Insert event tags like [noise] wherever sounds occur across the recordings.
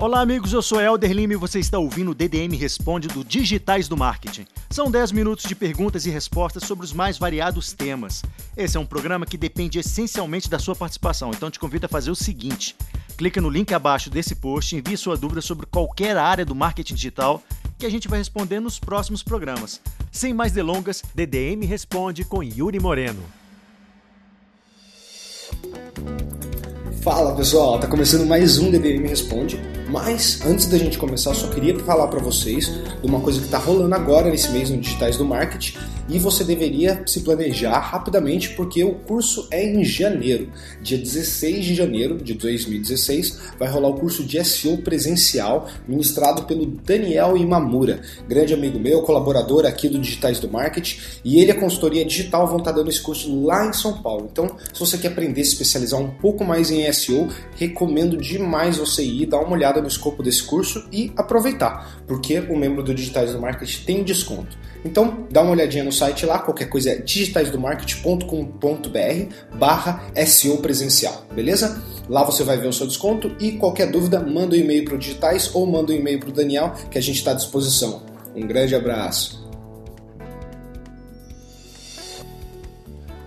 Olá, amigos, eu sou Helder Lima e você está ouvindo o DDM Responde do Digitais do Marketing. São 10 minutos de perguntas e respostas sobre os mais variados temas. Esse é um programa que depende essencialmente da sua participação, então te convido a fazer o seguinte: clica no link abaixo desse post, envie sua dúvida sobre qualquer área do marketing digital que a gente vai responder nos próximos programas. Sem mais delongas, DDM Responde com Yuri Moreno. Fala pessoal, tá começando mais um DDM Responde. Mas antes da gente começar, eu só queria falar para vocês de uma coisa que tá rolando agora nesse mês no Digitais do Marketing e você deveria se planejar rapidamente porque o curso é em janeiro. Dia 16 de janeiro de 2016 vai rolar o curso de SEO presencial ministrado pelo Daniel Imamura, grande amigo meu, colaborador aqui do Digitais do Marketing, e ele e a consultoria digital vão estar tá dando esse curso lá em São Paulo. Então, se você quer aprender a se especializar um pouco mais em SEO, recomendo demais você ir dar uma olhada no escopo desse curso e aproveitar, porque o membro do Digitais do Marketing tem desconto. Então, dá uma olhadinha no site lá, qualquer coisa é digitaisdomarketing.com.br barra SEO presencial, beleza? Lá você vai ver o seu desconto e qualquer dúvida, manda um e-mail para o Digitais ou manda um e-mail para o Daniel, que a gente está à disposição. Um grande abraço.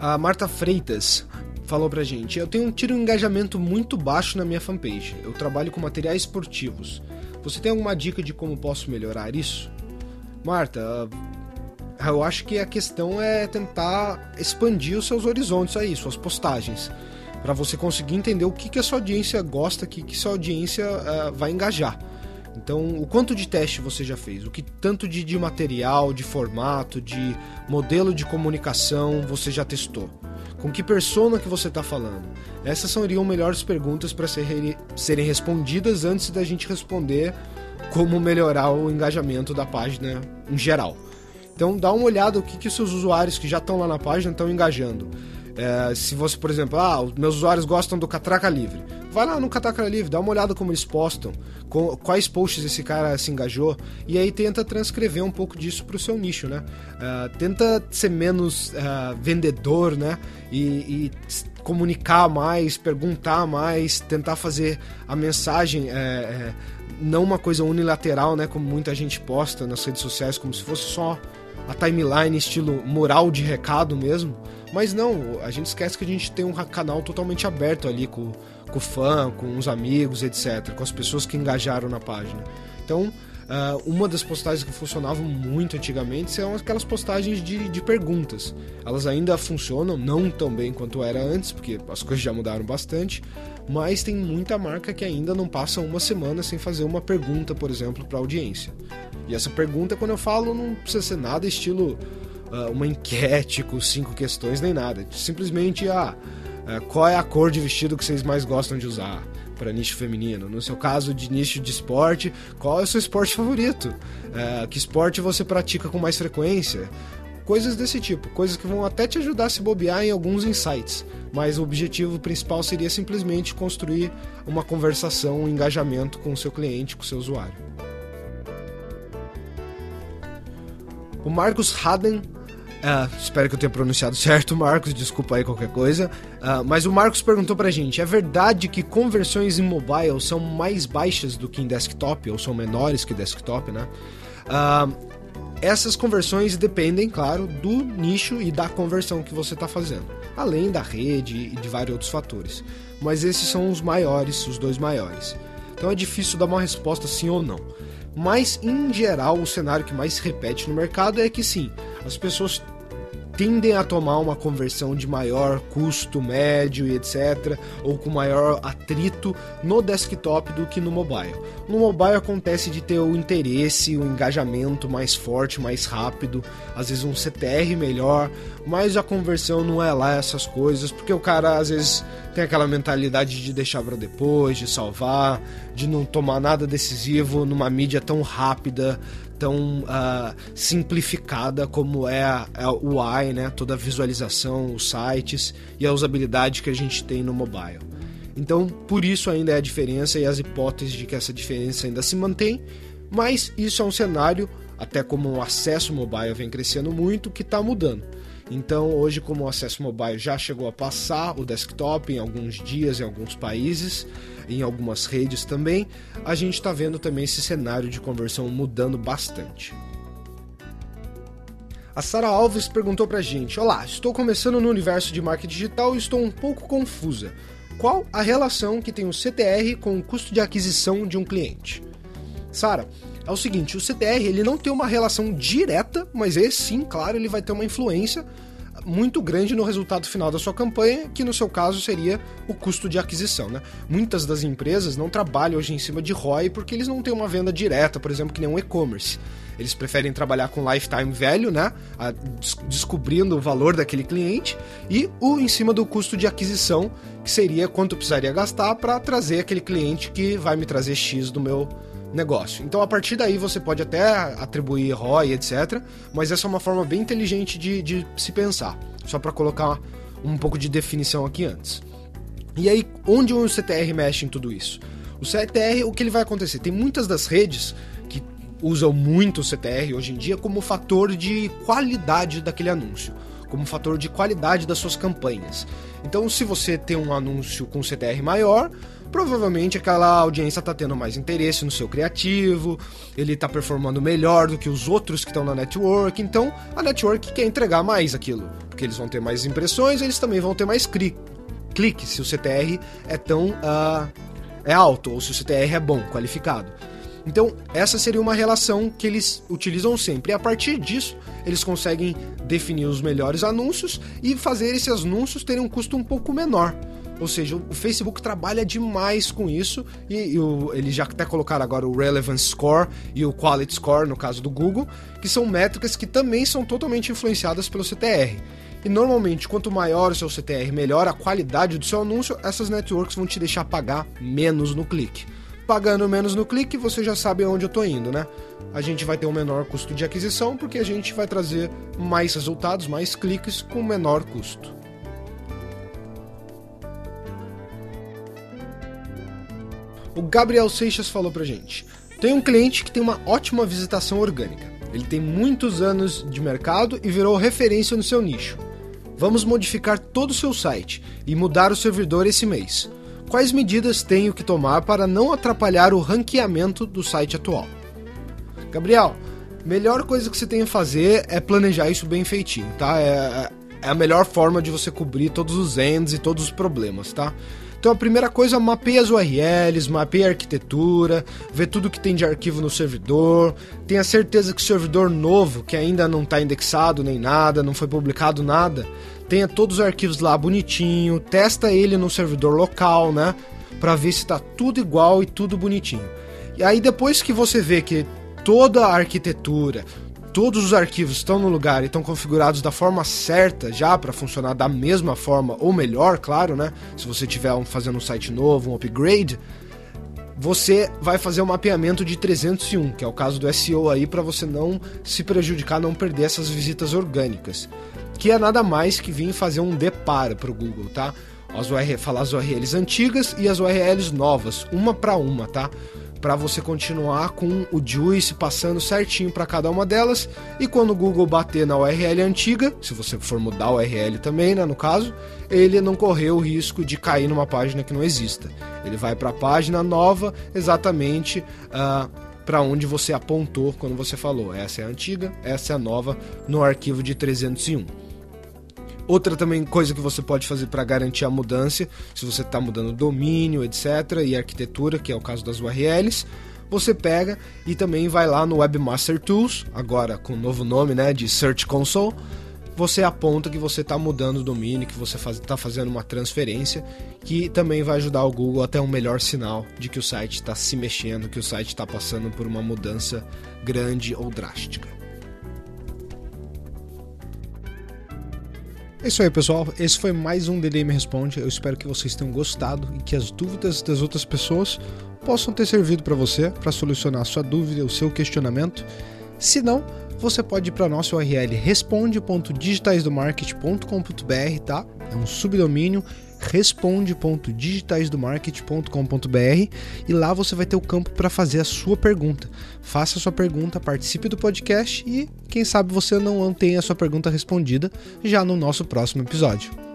A Marta Freitas falou pra gente: Eu tenho um tiro de engajamento muito baixo na minha fanpage. Eu trabalho com materiais esportivos. Você tem alguma dica de como posso melhorar isso? Marta, eu acho que a questão é tentar expandir os seus horizontes aí, suas postagens, para você conseguir entender o que, que a sua audiência gosta, o que, que sua audiência uh, vai engajar. Então, o quanto de teste você já fez? O que tanto de, de material, de formato, de modelo de comunicação você já testou? Com que persona que você está falando? Essas seriam melhores perguntas para ser, serem respondidas antes da gente responder como melhorar o engajamento da página em geral. Então dá uma olhada o que, que seus usuários que já estão lá na página estão engajando. É, se você, por exemplo, ah, meus usuários gostam do Catraca Livre, vai lá no Catraca Livre, dá uma olhada como eles postam, com, quais posts esse cara se engajou, e aí tenta transcrever um pouco disso para o seu nicho, né? Uh, tenta ser menos uh, vendedor, né? E, e, comunicar mais, perguntar mais, tentar fazer a mensagem. É, é, não uma coisa unilateral, né? Como muita gente posta nas redes sociais, como se fosse só a timeline estilo mural de recado mesmo. Mas não, a gente esquece que a gente tem um canal totalmente aberto ali com, com fã, com os amigos, etc., com as pessoas que engajaram na página. Então, Uh, uma das postagens que funcionavam muito antigamente são aquelas postagens de, de perguntas. Elas ainda funcionam, não tão bem quanto era antes, porque as coisas já mudaram bastante, mas tem muita marca que ainda não passa uma semana sem fazer uma pergunta, por exemplo, para a audiência. E essa pergunta, quando eu falo, não precisa ser nada estilo uh, uma enquete com cinco questões nem nada. Simplesmente, ah, qual é a cor de vestido que vocês mais gostam de usar? para nicho feminino. No seu caso de nicho de esporte, qual é o seu esporte favorito? É, que esporte você pratica com mais frequência? Coisas desse tipo, coisas que vão até te ajudar a se bobear em alguns insights, mas o objetivo principal seria simplesmente construir uma conversação, um engajamento com o seu cliente, com o seu usuário. O Marcos Haden Uh, espero que eu tenha pronunciado [laughs] certo, Marcos. Desculpa aí qualquer coisa. Uh, mas o Marcos perguntou pra gente: é verdade que conversões em mobile são mais baixas do que em desktop, ou são menores que desktop, né? Uh, essas conversões dependem, claro, do nicho e da conversão que você está fazendo, além da rede e de vários outros fatores. Mas esses são os maiores, os dois maiores. Então é difícil dar uma resposta sim ou não. Mas, em geral, o cenário que mais se repete no mercado é que sim, as pessoas tendem a tomar uma conversão de maior custo médio e etc, ou com maior atrito no desktop do que no mobile. No mobile acontece de ter o interesse, o engajamento mais forte, mais rápido, às vezes um CTR melhor, mas a conversão não é lá essas coisas, porque o cara às vezes tem aquela mentalidade de deixar para depois, de salvar, de não tomar nada decisivo numa mídia tão rápida, tão uh, simplificada como é, a, é o UI, né? Toda a visualização, os sites e a usabilidade que a gente tem no mobile. Então, por isso ainda é a diferença e as hipóteses de que essa diferença ainda se mantém, mas isso é um cenário, até como o acesso mobile vem crescendo muito, que está mudando. Então, hoje, como o acesso mobile já chegou a passar o desktop em alguns dias, em alguns países, em algumas redes também, a gente está vendo também esse cenário de conversão mudando bastante. A Sara Alves perguntou pra gente: Olá, estou começando no universo de marketing digital e estou um pouco confusa. Qual a relação que tem o CTR com o custo de aquisição de um cliente? Sara, é o seguinte, o CTR ele não tem uma relação direta, mas esse sim, claro, ele vai ter uma influência muito grande no resultado final da sua campanha, que no seu caso seria o custo de aquisição. Né? Muitas das empresas não trabalham hoje em cima de ROI porque eles não têm uma venda direta, por exemplo, que nem um e-commerce. Eles preferem trabalhar com lifetime value, né? A, des descobrindo o valor daquele cliente e o em cima do custo de aquisição, que seria quanto eu precisaria gastar para trazer aquele cliente que vai me trazer X do meu negócio. Então a partir daí você pode até atribuir ROI, etc. Mas essa é uma forma bem inteligente de, de se pensar. Só para colocar um pouco de definição aqui antes. E aí, onde o CTR mexe em tudo isso? O CTR, o que ele vai acontecer? Tem muitas das redes que usam muito o CTR hoje em dia como fator de qualidade daquele anúncio, como fator de qualidade das suas campanhas. Então, se você tem um anúncio com CTR maior, provavelmente aquela audiência está tendo mais interesse no seu criativo, ele está performando melhor do que os outros que estão na network, então a network quer entregar mais aquilo, porque eles vão ter mais impressões, eles também vão ter mais cliques se o CTR é tão uh, é alto ou se o CTR é bom, qualificado. Então, essa seria uma relação que eles utilizam sempre. E a partir disso, eles conseguem definir os melhores anúncios e fazer esses anúncios terem um custo um pouco menor. Ou seja, o Facebook trabalha demais com isso e, e o, eles já até colocaram agora o Relevance Score e o Quality Score, no caso do Google, que são métricas que também são totalmente influenciadas pelo CTR. E normalmente, quanto maior o seu CTR, melhor a qualidade do seu anúncio, essas networks vão te deixar pagar menos no clique. Pagando menos no clique, você já sabe aonde eu estou indo, né? A gente vai ter um menor custo de aquisição porque a gente vai trazer mais resultados, mais cliques com menor custo. O Gabriel Seixas falou pra gente: tem um cliente que tem uma ótima visitação orgânica. Ele tem muitos anos de mercado e virou referência no seu nicho. Vamos modificar todo o seu site e mudar o servidor esse mês. Quais medidas tenho que tomar para não atrapalhar o ranqueamento do site atual? Gabriel, melhor coisa que você tem a fazer é planejar isso bem feitinho, tá? É, é a melhor forma de você cobrir todos os ends e todos os problemas, tá? Então a primeira coisa, mapeia as URLs, mapeia a arquitetura, vê tudo que tem de arquivo no servidor, tenha certeza que o servidor novo, que ainda não está indexado nem nada, não foi publicado nada, tenha todos os arquivos lá bonitinho, testa ele no servidor local, né? Para ver se está tudo igual e tudo bonitinho. E aí depois que você vê que toda a arquitetura, todos os arquivos estão no lugar e estão configurados da forma certa já para funcionar da mesma forma ou melhor, claro, né? Se você estiver fazendo um site novo, um upgrade, você vai fazer o um mapeamento de 301, que é o caso do SEO aí para você não se prejudicar, não perder essas visitas orgânicas, que é nada mais que vir fazer um deparo para o Google, tá? As falar as URLs antigas e as URLs novas, uma para uma, tá? Para você continuar com o Juice passando certinho para cada uma delas. E quando o Google bater na URL antiga, se você for mudar a URL também, né, no caso, ele não correu o risco de cair numa página que não exista. Ele vai para a página nova, exatamente uh, ah, para onde você apontou quando você falou. Essa é a antiga, essa é a nova no arquivo de 301. Outra também coisa que você pode fazer para garantir a mudança, se você está mudando domínio, etc., e arquitetura, que é o caso das URLs, você pega e também vai lá no Webmaster Tools, agora com o novo nome né, de Search Console, você aponta que você está mudando o domínio, que você está faz, fazendo uma transferência, que também vai ajudar o Google até um melhor sinal de que o site está se mexendo, que o site está passando por uma mudança grande ou drástica. É isso aí, pessoal. Esse foi mais um DDM Responde. Eu espero que vocês tenham gostado e que as dúvidas das outras pessoas possam ter servido para você para solucionar a sua dúvida, o seu questionamento. Se não, você pode ir para nosso URL responde.digitaisdomarket.com.br, tá? É um subdomínio responde.digitaisdomarket.com.br e lá você vai ter o campo para fazer a sua pergunta. Faça a sua pergunta, participe do podcast e quem sabe você não tenha a sua pergunta respondida já no nosso próximo episódio.